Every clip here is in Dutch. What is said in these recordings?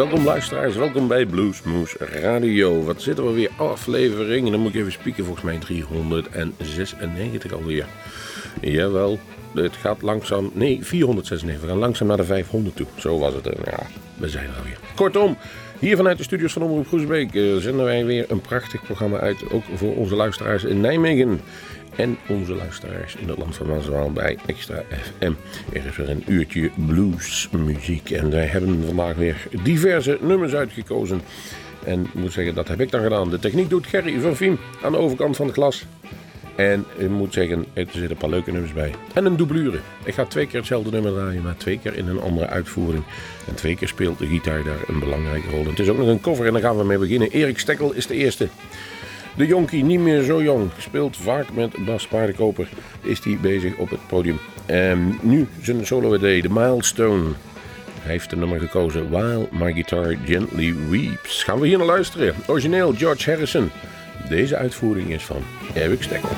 Welkom luisteraars, welkom bij Bluesmoose Radio. Wat zitten we weer? Aflevering, dan moet ik even spieken, volgens mij 396 alweer. Jawel, het gaat langzaam, nee 496, we gaan langzaam naar de 500 toe. Zo was het, ja, we zijn er alweer. Kortom, hier vanuit de studios van Omroep Groesbeek uh, zenden wij weer een prachtig programma uit, ook voor onze luisteraars in Nijmegen en onze luisteraars in het land van Maaswaal bij Extra FM. Er is weer een uurtje bluesmuziek en wij hebben vandaag weer diverse nummers uitgekozen. En ik moet zeggen, dat heb ik dan gedaan. De techniek doet Gerry van aan de overkant van het glas. En ik moet zeggen, er zitten een paar leuke nummers bij. En een doublure. Ik ga twee keer hetzelfde nummer draaien, maar twee keer in een andere uitvoering. En twee keer speelt de gitaar daar een belangrijke rol. Het is ook nog een cover en daar gaan we mee beginnen. Erik Stekkel is de eerste. De jonkie, niet meer zo jong, speelt vaak met Bas Paardenkoper. Is hij bezig op het podium. En nu zijn solo-ID, de Milestone. Hij heeft de nummer gekozen, While My Guitar Gently Weeps. Gaan we hier naar luisteren. Origineel George Harrison. Deze uitvoering is van Eric Steckel.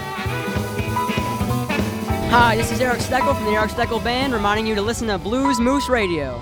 Hi, this is Eric Steckel from the Eric Steckel Band, reminding you to listen to Blues Moose Radio.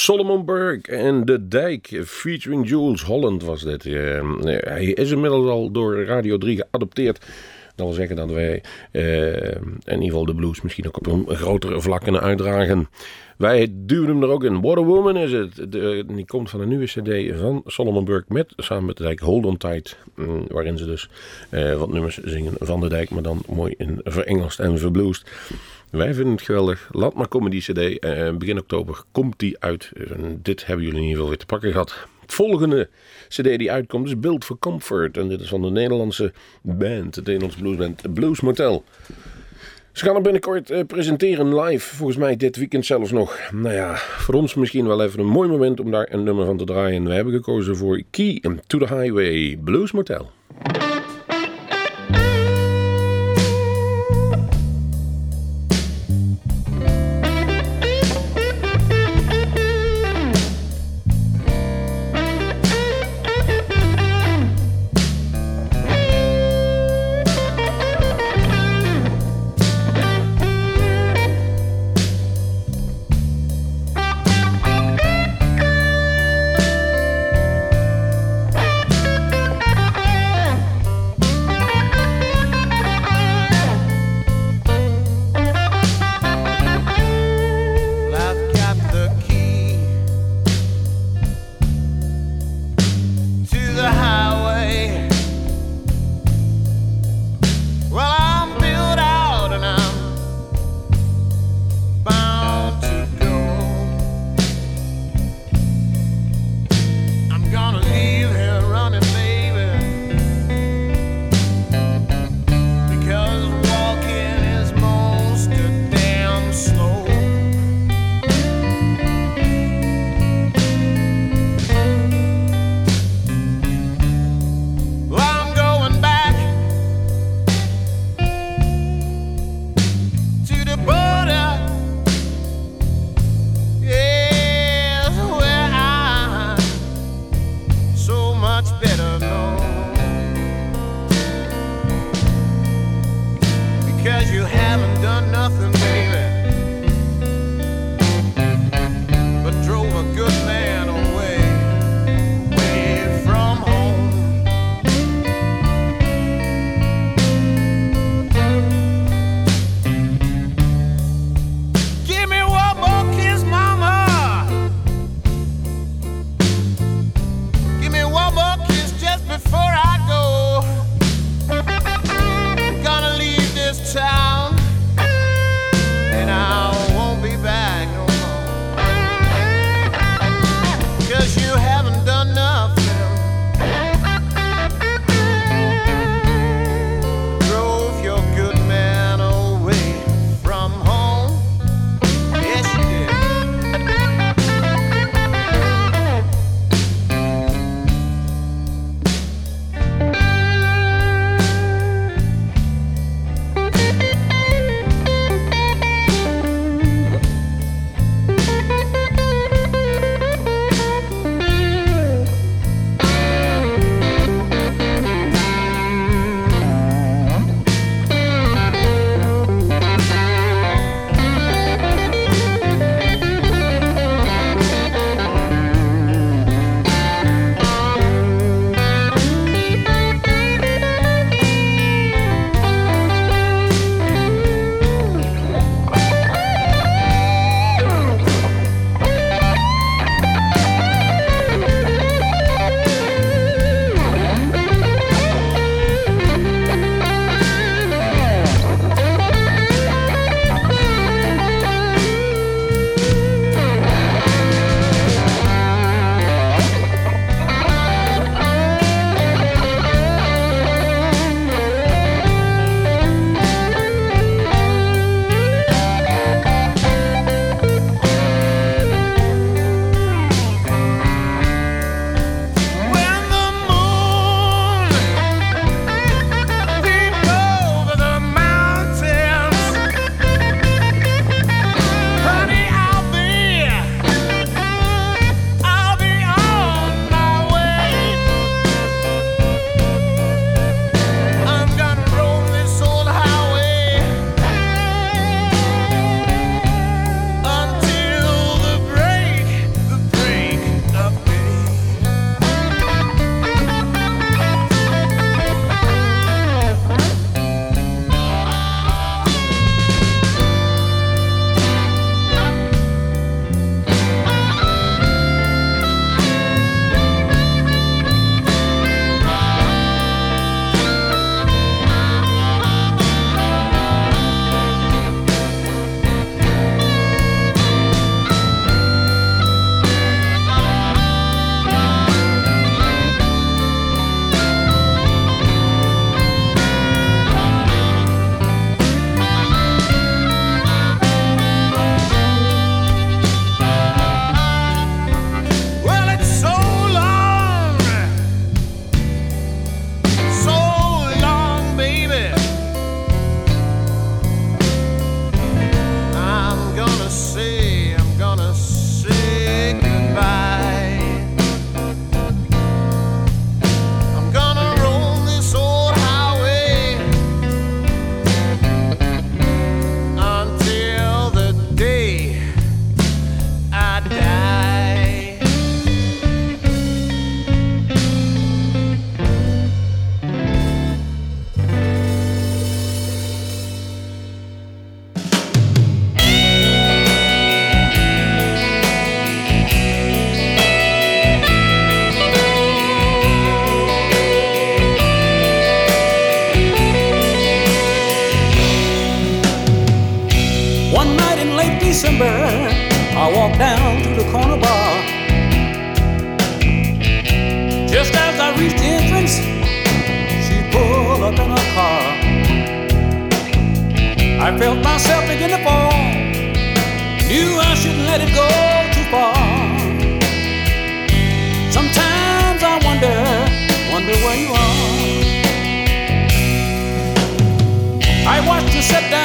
Solomon Burke en De Dijk, featuring Jules Holland was dit. Eh, hij is inmiddels al door Radio 3 geadopteerd. Dat wil zeggen dat wij eh, in ieder geval de blues misschien ook op een grotere vlak kunnen uitdragen. Wij duwen hem er ook in. What a Woman is het. De, die komt van een nieuwe cd van Solomon Burke met, samen met De Dijk, Hold on Tight. mm, waarin ze dus eh, wat nummers zingen van De Dijk, maar dan mooi in verengelst en verbluest. Wij vinden het geweldig. Laat maar komen die cd. Eh, begin oktober komt die uit. Dit hebben jullie in ieder geval weer te pakken gehad. Het volgende cd die uitkomt is Build for Comfort. En dit is van de Nederlandse band, de Nederlandse bluesband Blues Motel. Ze gaan er binnenkort eh, presenteren live. Volgens mij dit weekend zelfs nog. Nou ja, voor ons misschien wel even een mooi moment om daar een nummer van te draaien. We hebben gekozen voor Key to the Highway Blues Motel.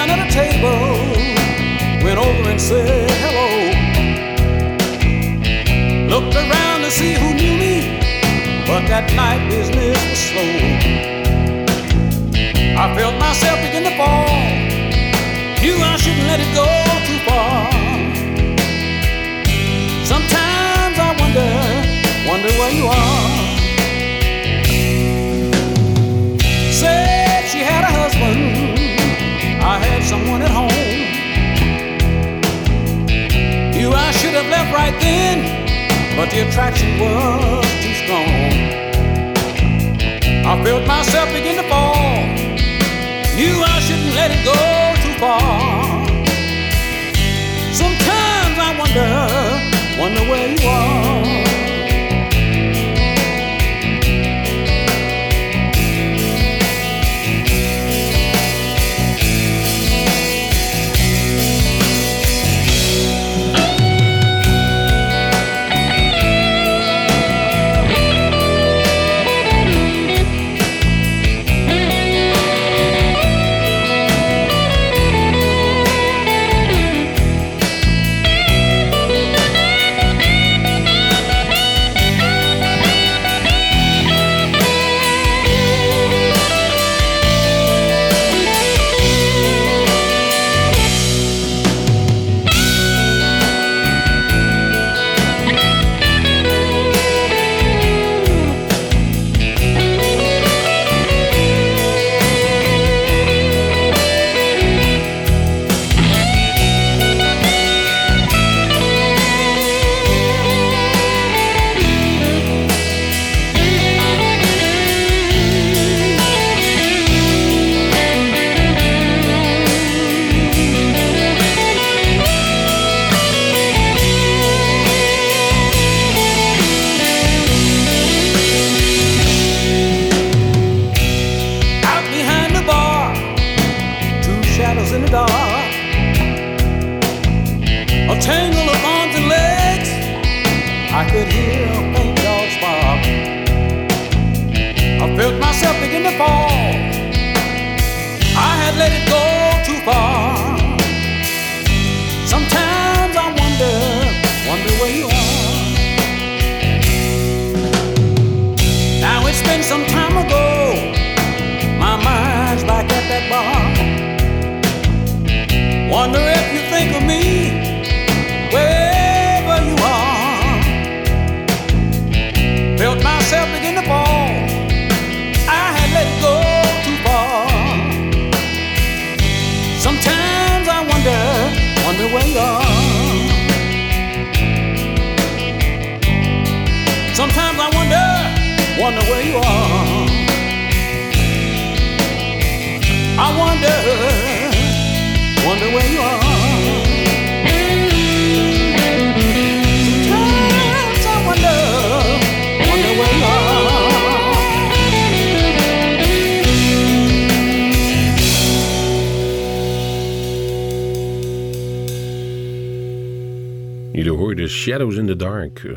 Down at a table, went over and said hello. Looked around to see who knew me, but that night business was slow. I felt myself begin to fall. Knew I shouldn't let it go too far. Sometimes I wonder, wonder where you are. Someone at home. Knew I should have left right then, but the attraction was too strong. I felt myself begin to fall. Knew I shouldn't let it go too far. Sometimes I wonder, wonder where you are.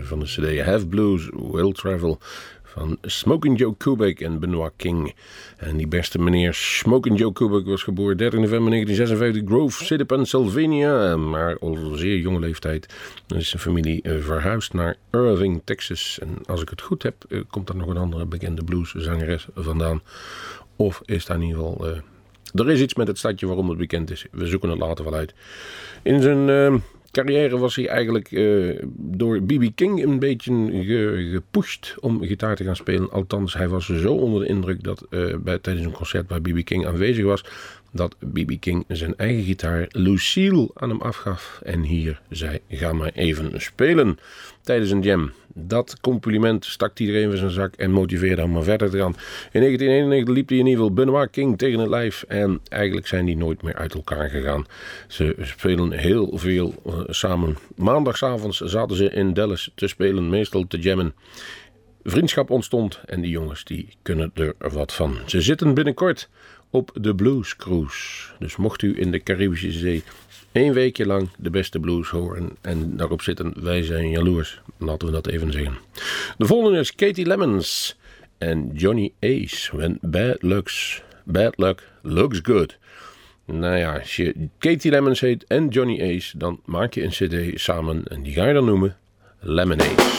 Van de CD Have Blues Will Travel van Smoking Joe Kubik en Benoit King. En die beste meneer Smoking Joe Kubik was geboren 13 november 1956 Grove City, Pennsylvania. Maar al zeer jonge leeftijd is zijn familie eh, verhuisd naar Irving, Texas. En als ik het goed heb, eh, komt er nog een andere bekende blueszangeres vandaan. Of is daar in ieder geval... eh, er is iets met het stadje waarom het bekend is. We zoeken het later wel uit. In zijn carrière was hij eigenlijk eh, door B.B. King een beetje ge- gepusht om gitaar te gaan spelen. Althans, hij was zo onder de indruk dat eh, bij, tijdens een concert waar B.B. King aanwezig was, dat B.B. King zijn eigen gitaar Lucille aan hem afgaf. En hier zei: Ga maar even spelen tijdens een jam. Dat compliment stak iedereen in zijn zak en motiveerde hem maar verder te gaan. In 1991 liep hij in ieder geval Benoit King tegen het lijf. En eigenlijk zijn die nooit meer uit elkaar gegaan. Ze spelen heel veel uh, samen. Maandagsavonds zaten ze in Dallas te spelen, meestal te jammen vriendschap ontstond en die jongens die kunnen er wat van. Ze zitten binnenkort op de Blues Cruise. Dus mocht u in de Caribische Zee één weekje lang de beste blues horen en daarop zitten, wij zijn jaloers. Laten we dat even zeggen. De volgende is Katie Lemons en Johnny Ace. When bad looks, bad luck looks good. Nou ja, als je Katie Lemons heet en Johnny Ace, dan maak je een cd samen en die ga je dan noemen Lemonade.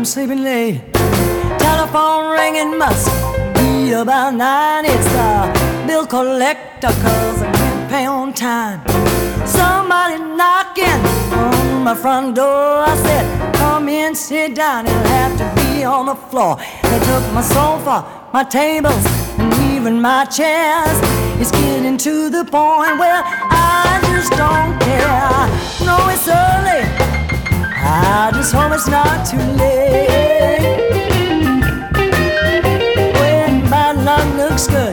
I'm sleeping late. Telephone ringing must be about nine. It's the bill collector cause I can't pay on time. Knocking on my front door. I said, come in, sit down. It'll have to be on the floor. They took my sofa, my tables, and even my chairs. It's getting to the point where I just don't care. No, it's early. I just hope it's not too late. When bad luck looks good,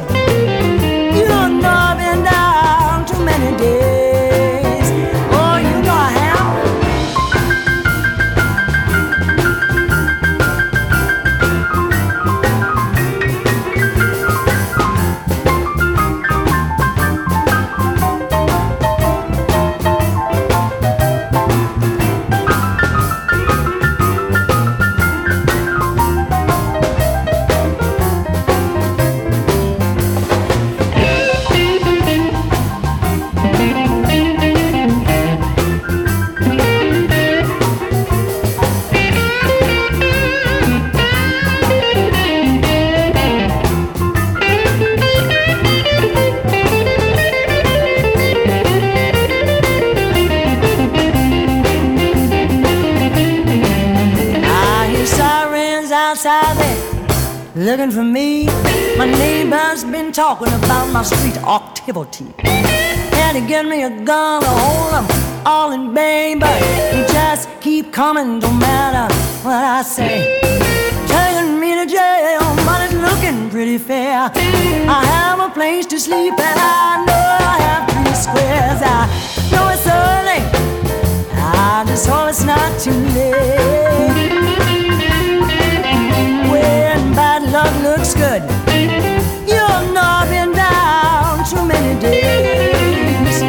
outside there looking for me. My neighbor's been talking about my street activity. Had to get me a gun to hold 'em all in bay, but you just keep coming, no matter what I say. Taking me to jail, it's looking pretty fair. I have a place to sleep, and I know I have three squares. I know it's early. I just hope it's not too late. Good, know I've been down too many days.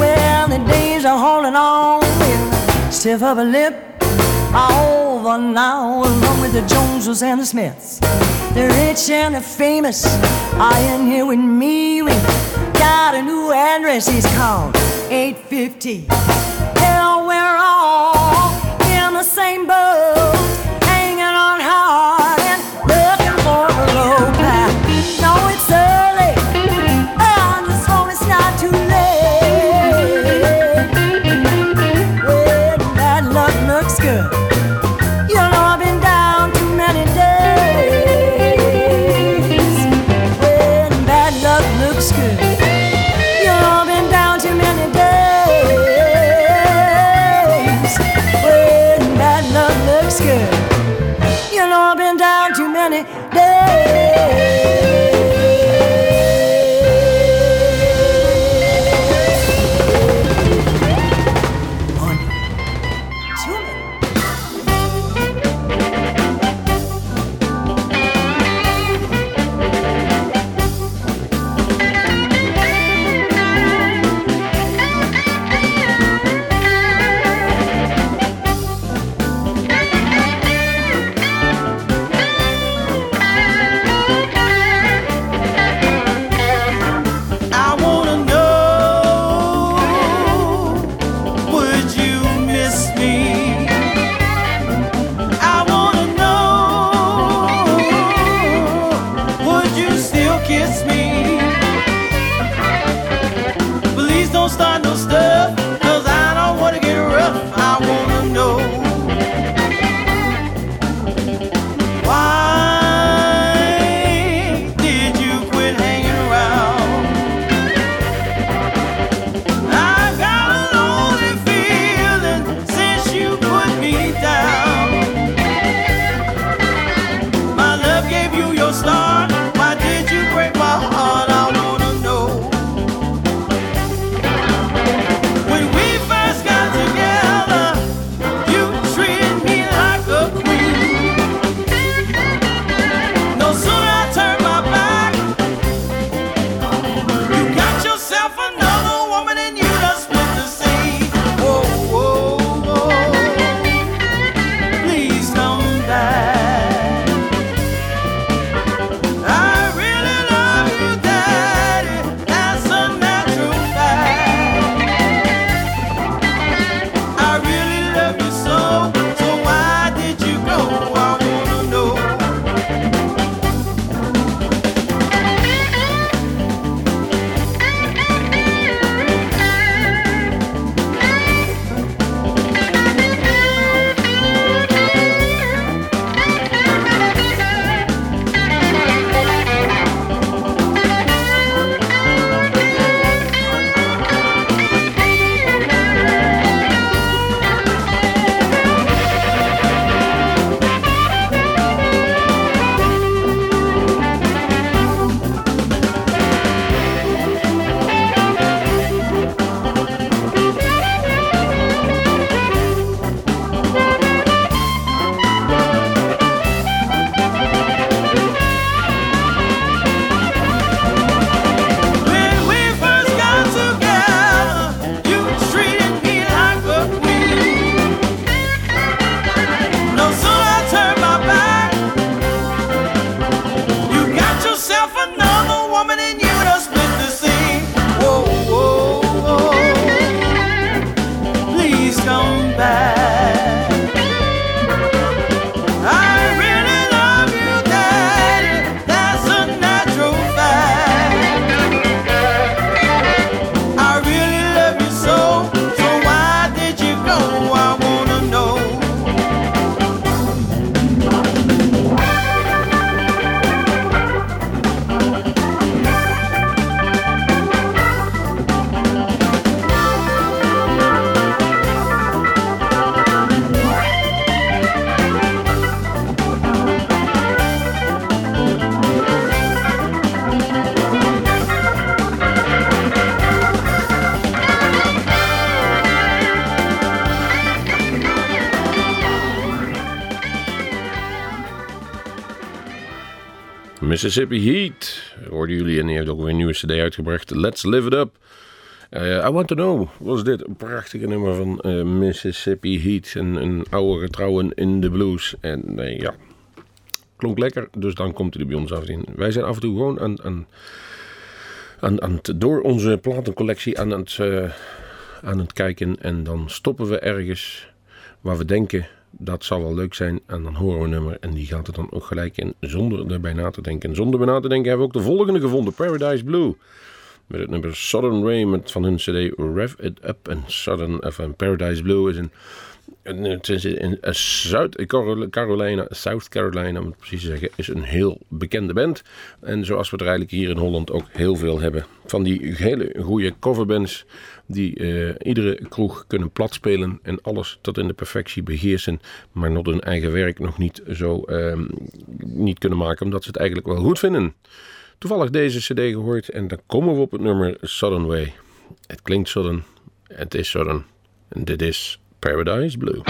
Well, the days are holding on with stiff upper lip. Are over now, along with the Joneses and the Smiths. The rich and the famous are in here with me. We got a new address, it's called 850. Hell, we're all Mississippi Heat. Hoorden jullie en die heeft ook weer een nieuwe cd uitgebracht. Let's Live It Up. Uh, I Want To Know was dit. Een prachtige nummer van uh, Mississippi Heat. Een, een oude getrouwen in de blues. En uh, ja, klonk lekker. Dus dan komt hij er bij ons af in. Wij zijn af en toe gewoon aan, aan, aan, aan door onze platencollectie aan het, aan het kijken. En dan stoppen we ergens waar we denken dat zal wel leuk zijn. En dan horen we een nummer en die gaat er dan ook gelijk in zonder erbij na te denken. En zonder erbij na te denken hebben we ook de volgende gevonden, Paradise Blue. Met het nummer Southern Rain van hun cd Rev It Up. En Southern, of Paradise Blue is een het is in Zuid-Carolina, South Carolina om het precies te zeggen, is een heel bekende band. En zoals we er eigenlijk hier in Holland ook heel veel hebben. Van die hele goede coverbands die uh, iedere kroeg kunnen platspelen en alles tot in de perfectie beheersen. Maar nog hun eigen werk nog niet zo uh, niet kunnen maken, omdat ze het eigenlijk wel goed vinden. Toevallig deze cd gehoord en dan komen we op het nummer Southern Way. Het klinkt Southern, het is Southern en dit is Paradise Blue.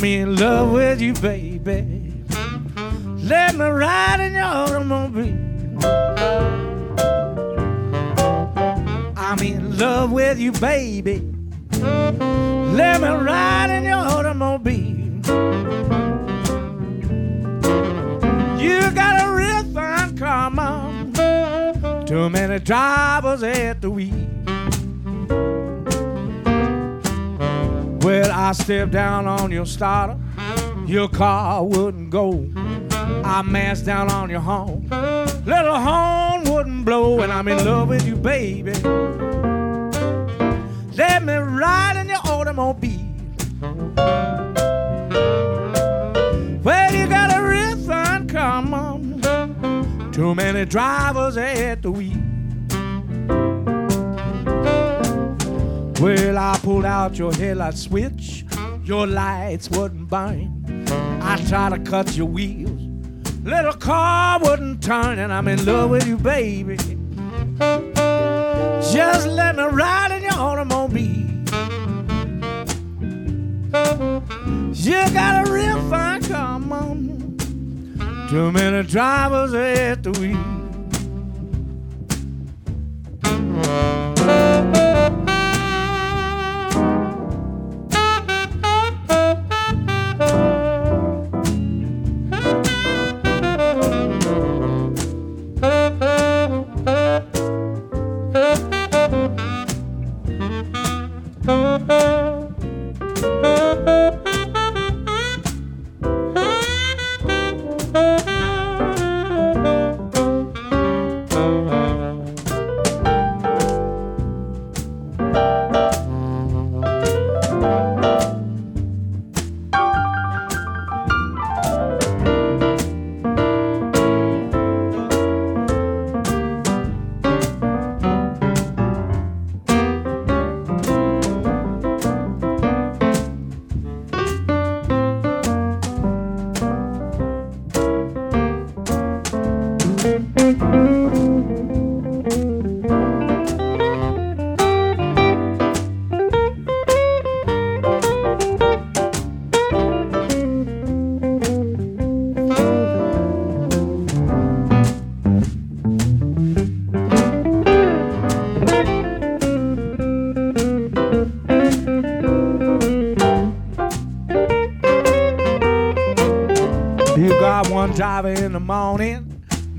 With you, baby. Let me ride in your automobile. I'm in love with you, baby. Let me ride in your automobile. You got a real fine car, mom. Too many drivers at the wheel. Well, I stepped down on your starter, your car wouldn't go. I mashed down on your horn, little horn wouldn't blow, and I'm in love with you, baby. Let me ride in your automobile. Well, you got a fine car, mom. Too many drivers at the wheel. Well, I pulled out your headlight switch. Your lights wouldn't burn. I tried to cut your wheels. Little car wouldn't turn, and I'm in love with you, baby. Just let me ride in your automobile. You got a real fine car, mom. Too many drivers at the wheel.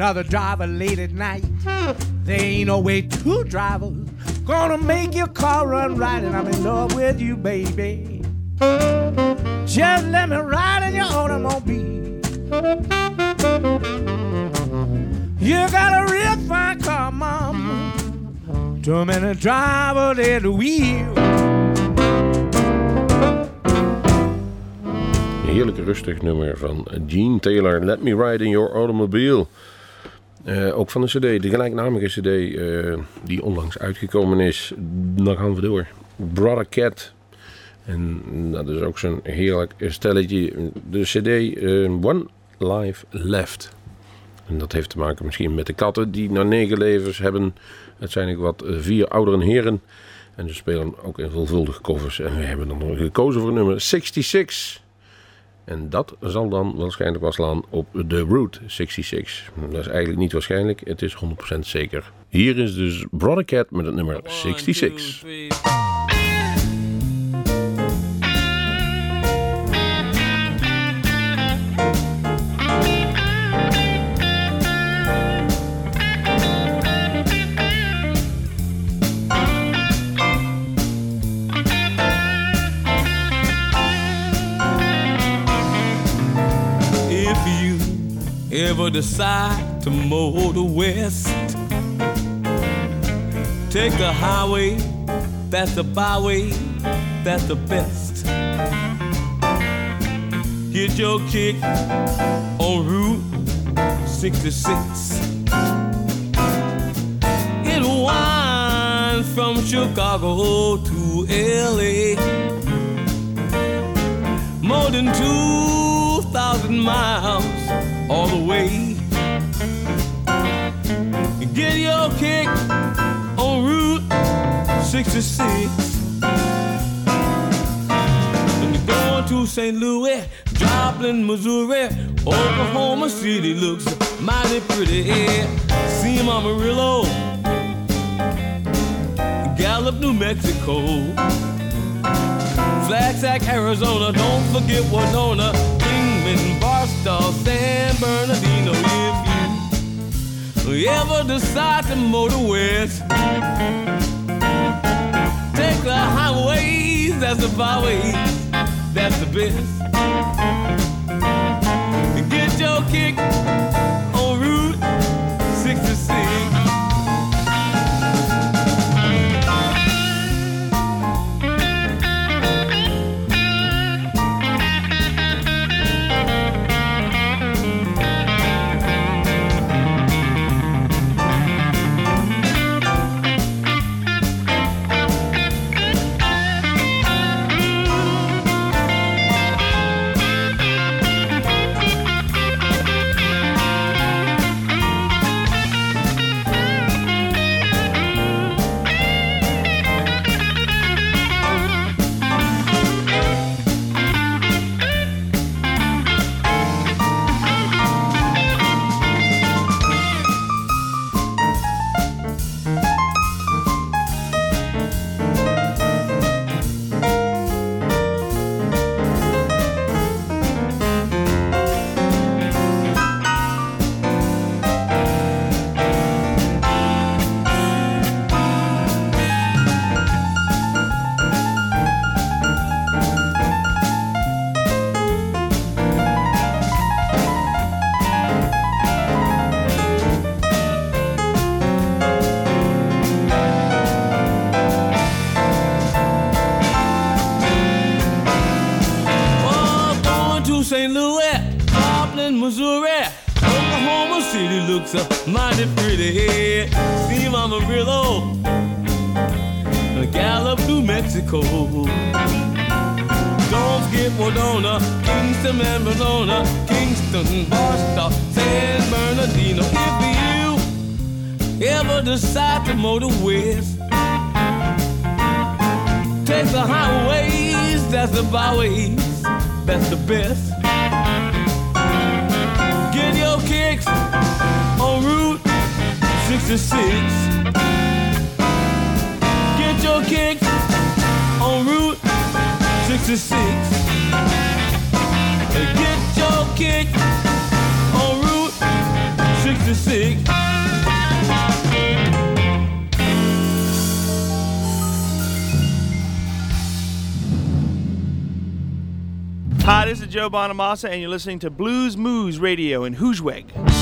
Another driver late at night. There ain't no way two drivers gonna make your car run right, and I'm in love with you, baby. Just let me ride in your automobile. You got a real fine car, mama. Too many drivers at the wheel. Een heerlijk rustig nummer van Gene Taylor. Let Me Ride in Your Automobile. Eh, ook van de cd, de gelijknamige cd eh, die onlangs uitgekomen is. Dan gaan we door. Brother Cat. En dat is ook zo'n heerlijk stelletje. De cd eh, One Life Left. En dat heeft te maken misschien met de katten die na negen levens hebben. Het zijn ook wat vier oudere heren. En ze spelen ook in veelvuldige covers. En we hebben dan gekozen voor nummer 66. En dat zal dan waarschijnlijk wel slaan op de Route 66. Dat is eigenlijk niet waarschijnlijk, het is 100% zeker. Hier is dus Brother Cat met het nummer 66. If ever decide to motor west, take the highway, that's the byway, that's the best. Get your kick on Route 66. It winds from Chicago to LA more than 2,000 miles all the way. Get your kick on Route 66. When you're going to St. Louis, Joplin, Missouri, Oklahoma City looks mighty pretty. See Amarillo, Gallup, New Mexico. Flagstaff, Arizona, don't forget Winona, Kingman, Barstow, San Bernardino. If you ever decide to motor west, take the highways, that's the byways, that's the best. Kingston, and Verona, Kingston, Boston, San Bernardino. If you ever decide to motor west, take the highways, that's the byways, that's the best. Get your kicks on Route 66. Get your kicks on Route 66. Get your kick on Route 66. Hi, this is Joe Bonamassa, and you're listening to Blues Moose Radio in Hoosweg.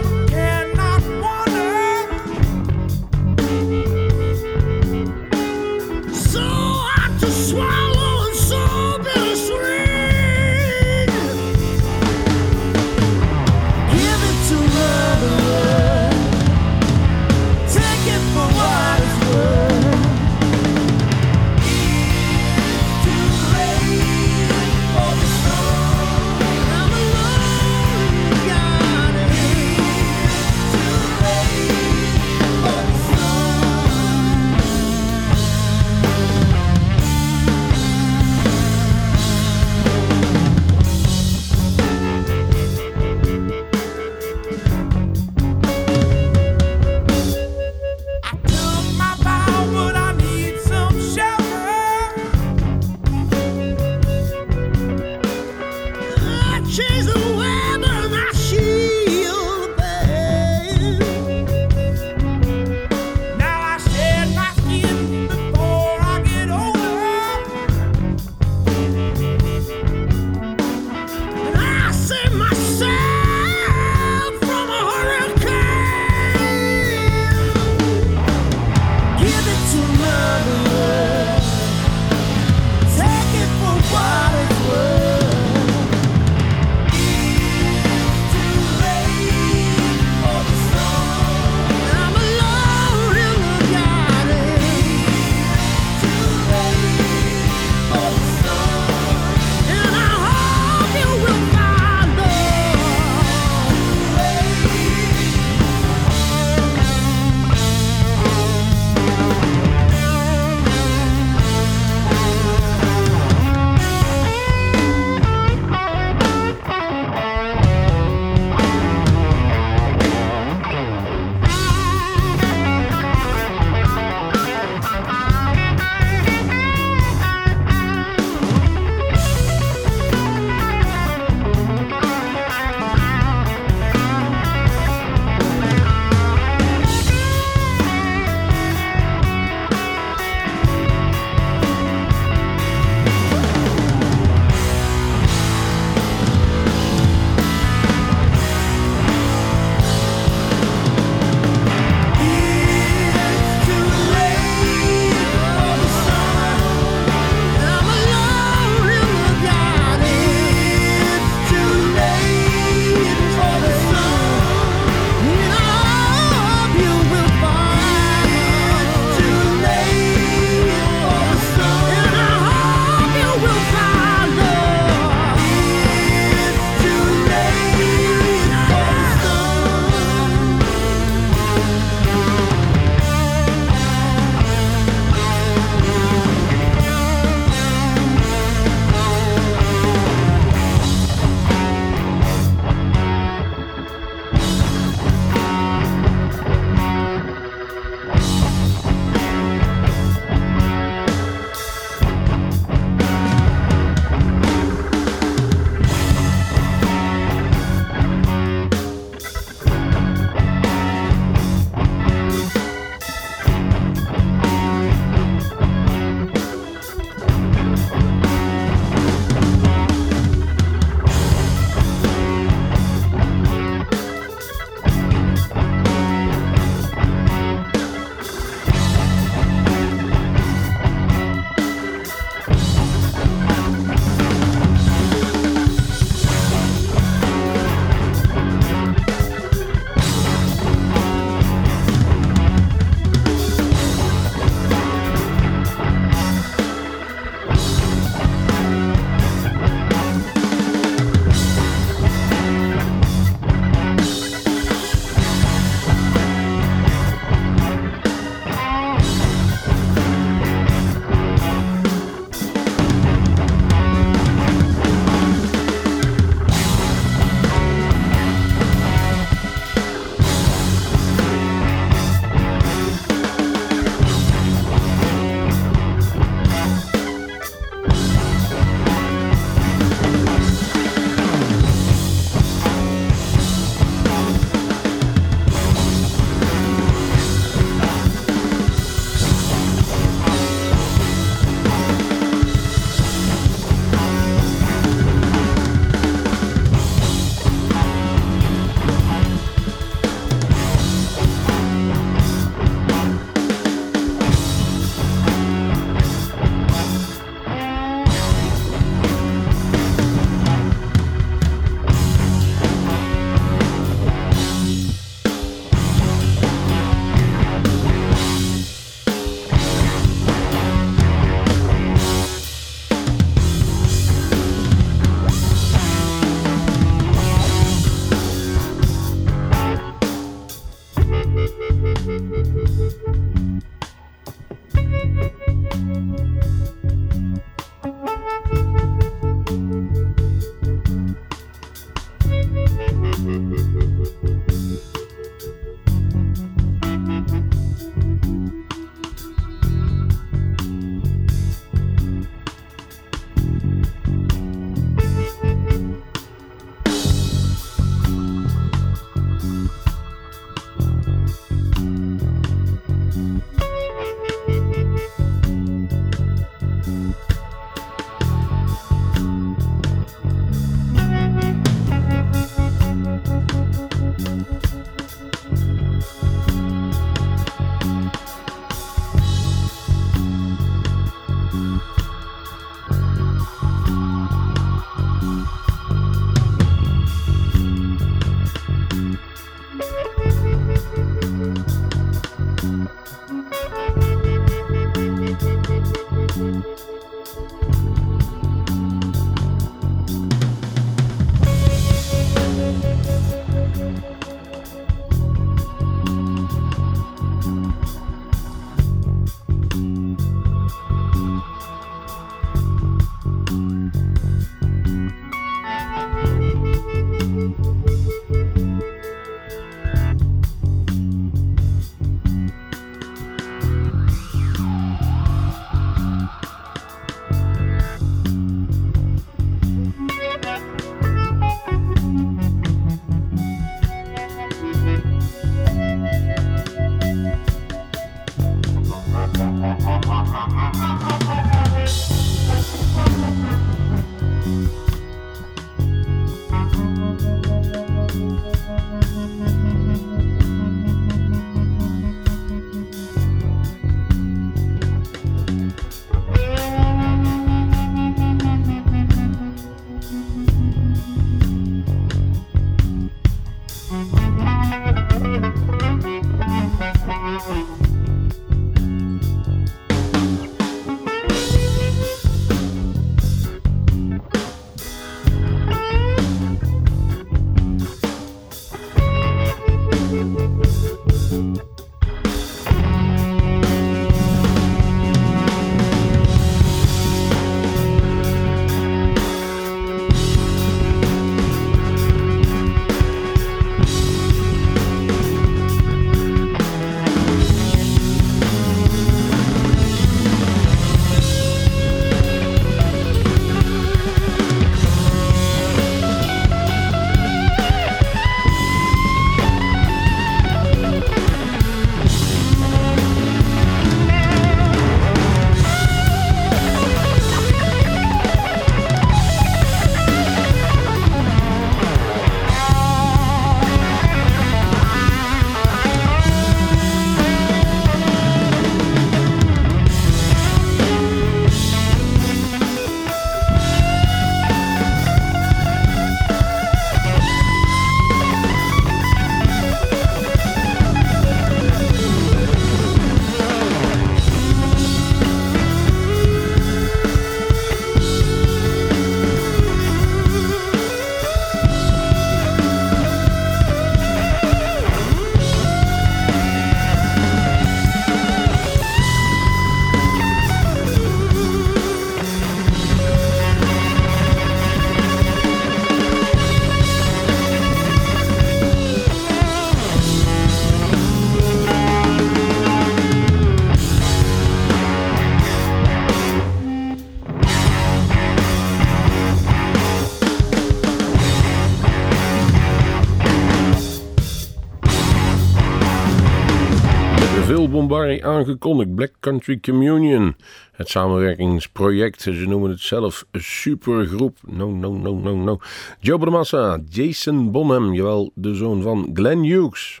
Bombardie aangekondigd. Black Country Communion. Het samenwerkingsproject. Ze noemen het zelf een supergroep. No, no, no, no, no. Joe Bonamassa, Jason Bonham, jawel, de zoon van Glenn Hughes.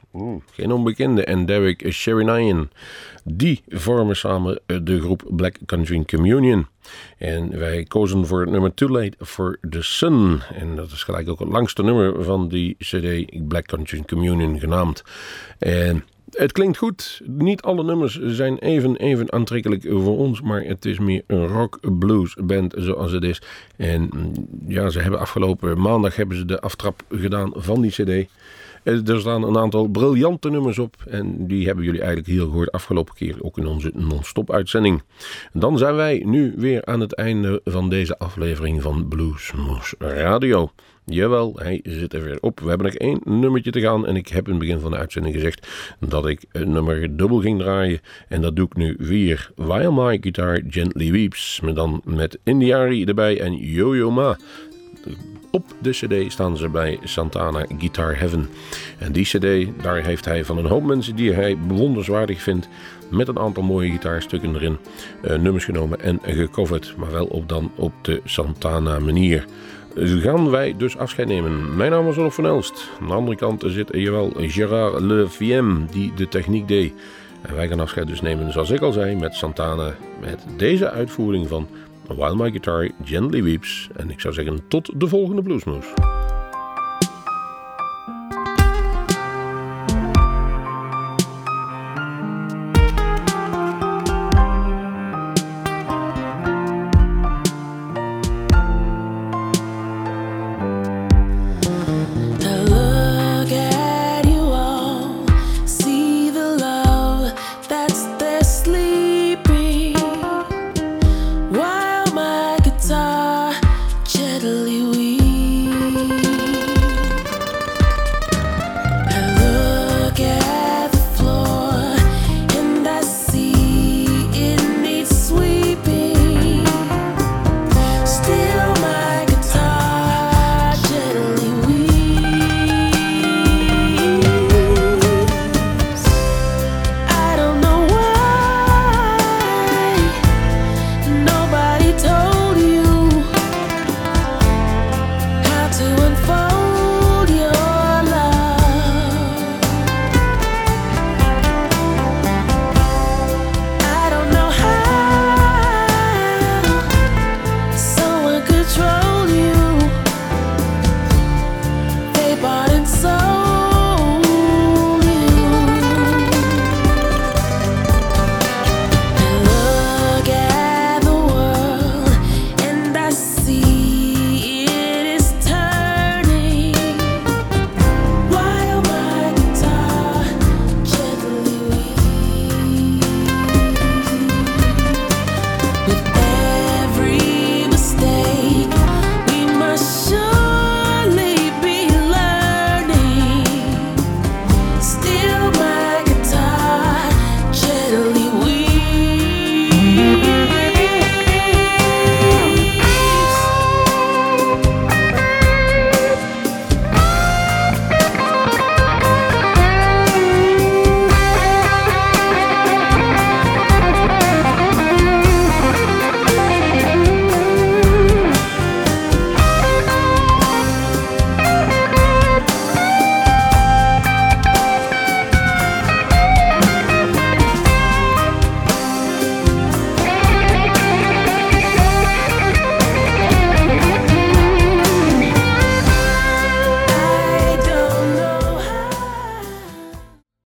Geen onbekende. En Derek Sherinayan. Die vormen samen de groep Black Country Communion. En wij kozen voor het nummer Too Late for the Sun. En dat is gelijk ook het langste nummer van die CD Black Country Communion genaamd. En het klinkt goed. Niet alle nummers zijn even, even aantrekkelijk voor ons. Maar het is meer een rock blues band zoals het is. En ja, ze hebben afgelopen maandag hebben ze de aftrap gedaan van die cd. Eh, Er staan een aantal briljante nummers op. En die hebben jullie eigenlijk hier gehoord afgelopen keer. Ook in onze non-stop uitzending. Dan zijn wij nu weer aan het einde van deze aflevering van Bluesmoose Radio. Jawel, hij zit er weer op. We hebben nog één nummertje te gaan. En ik heb in het begin van de uitzending gezegd dat ik een nummer dubbel ging draaien. En dat doe ik nu weer. While My Guitar Gently Weeps. Maar dan met Indiari erbij en Yo-Yo Ma. Op de cd staan ze bij Santana Guitar Heaven. En die cd, daar heeft hij van een hoop mensen die hij bewonderenswaardig vindt... met een aantal mooie gitaarstukken erin, eh, nummers genomen en gecoverd. Maar wel op dan op de Santana manier. Gaan wij dus afscheid nemen. Mijn naam is Rolf van Elst. Aan de andere kant zit jawel Gerard Le Viem die de techniek deed. En wij gaan afscheid dus nemen, zoals ik al zei, met Santana. Met deze uitvoering van While My Guitar Gently Weeps. En ik zou zeggen tot de volgende Bluesmoes.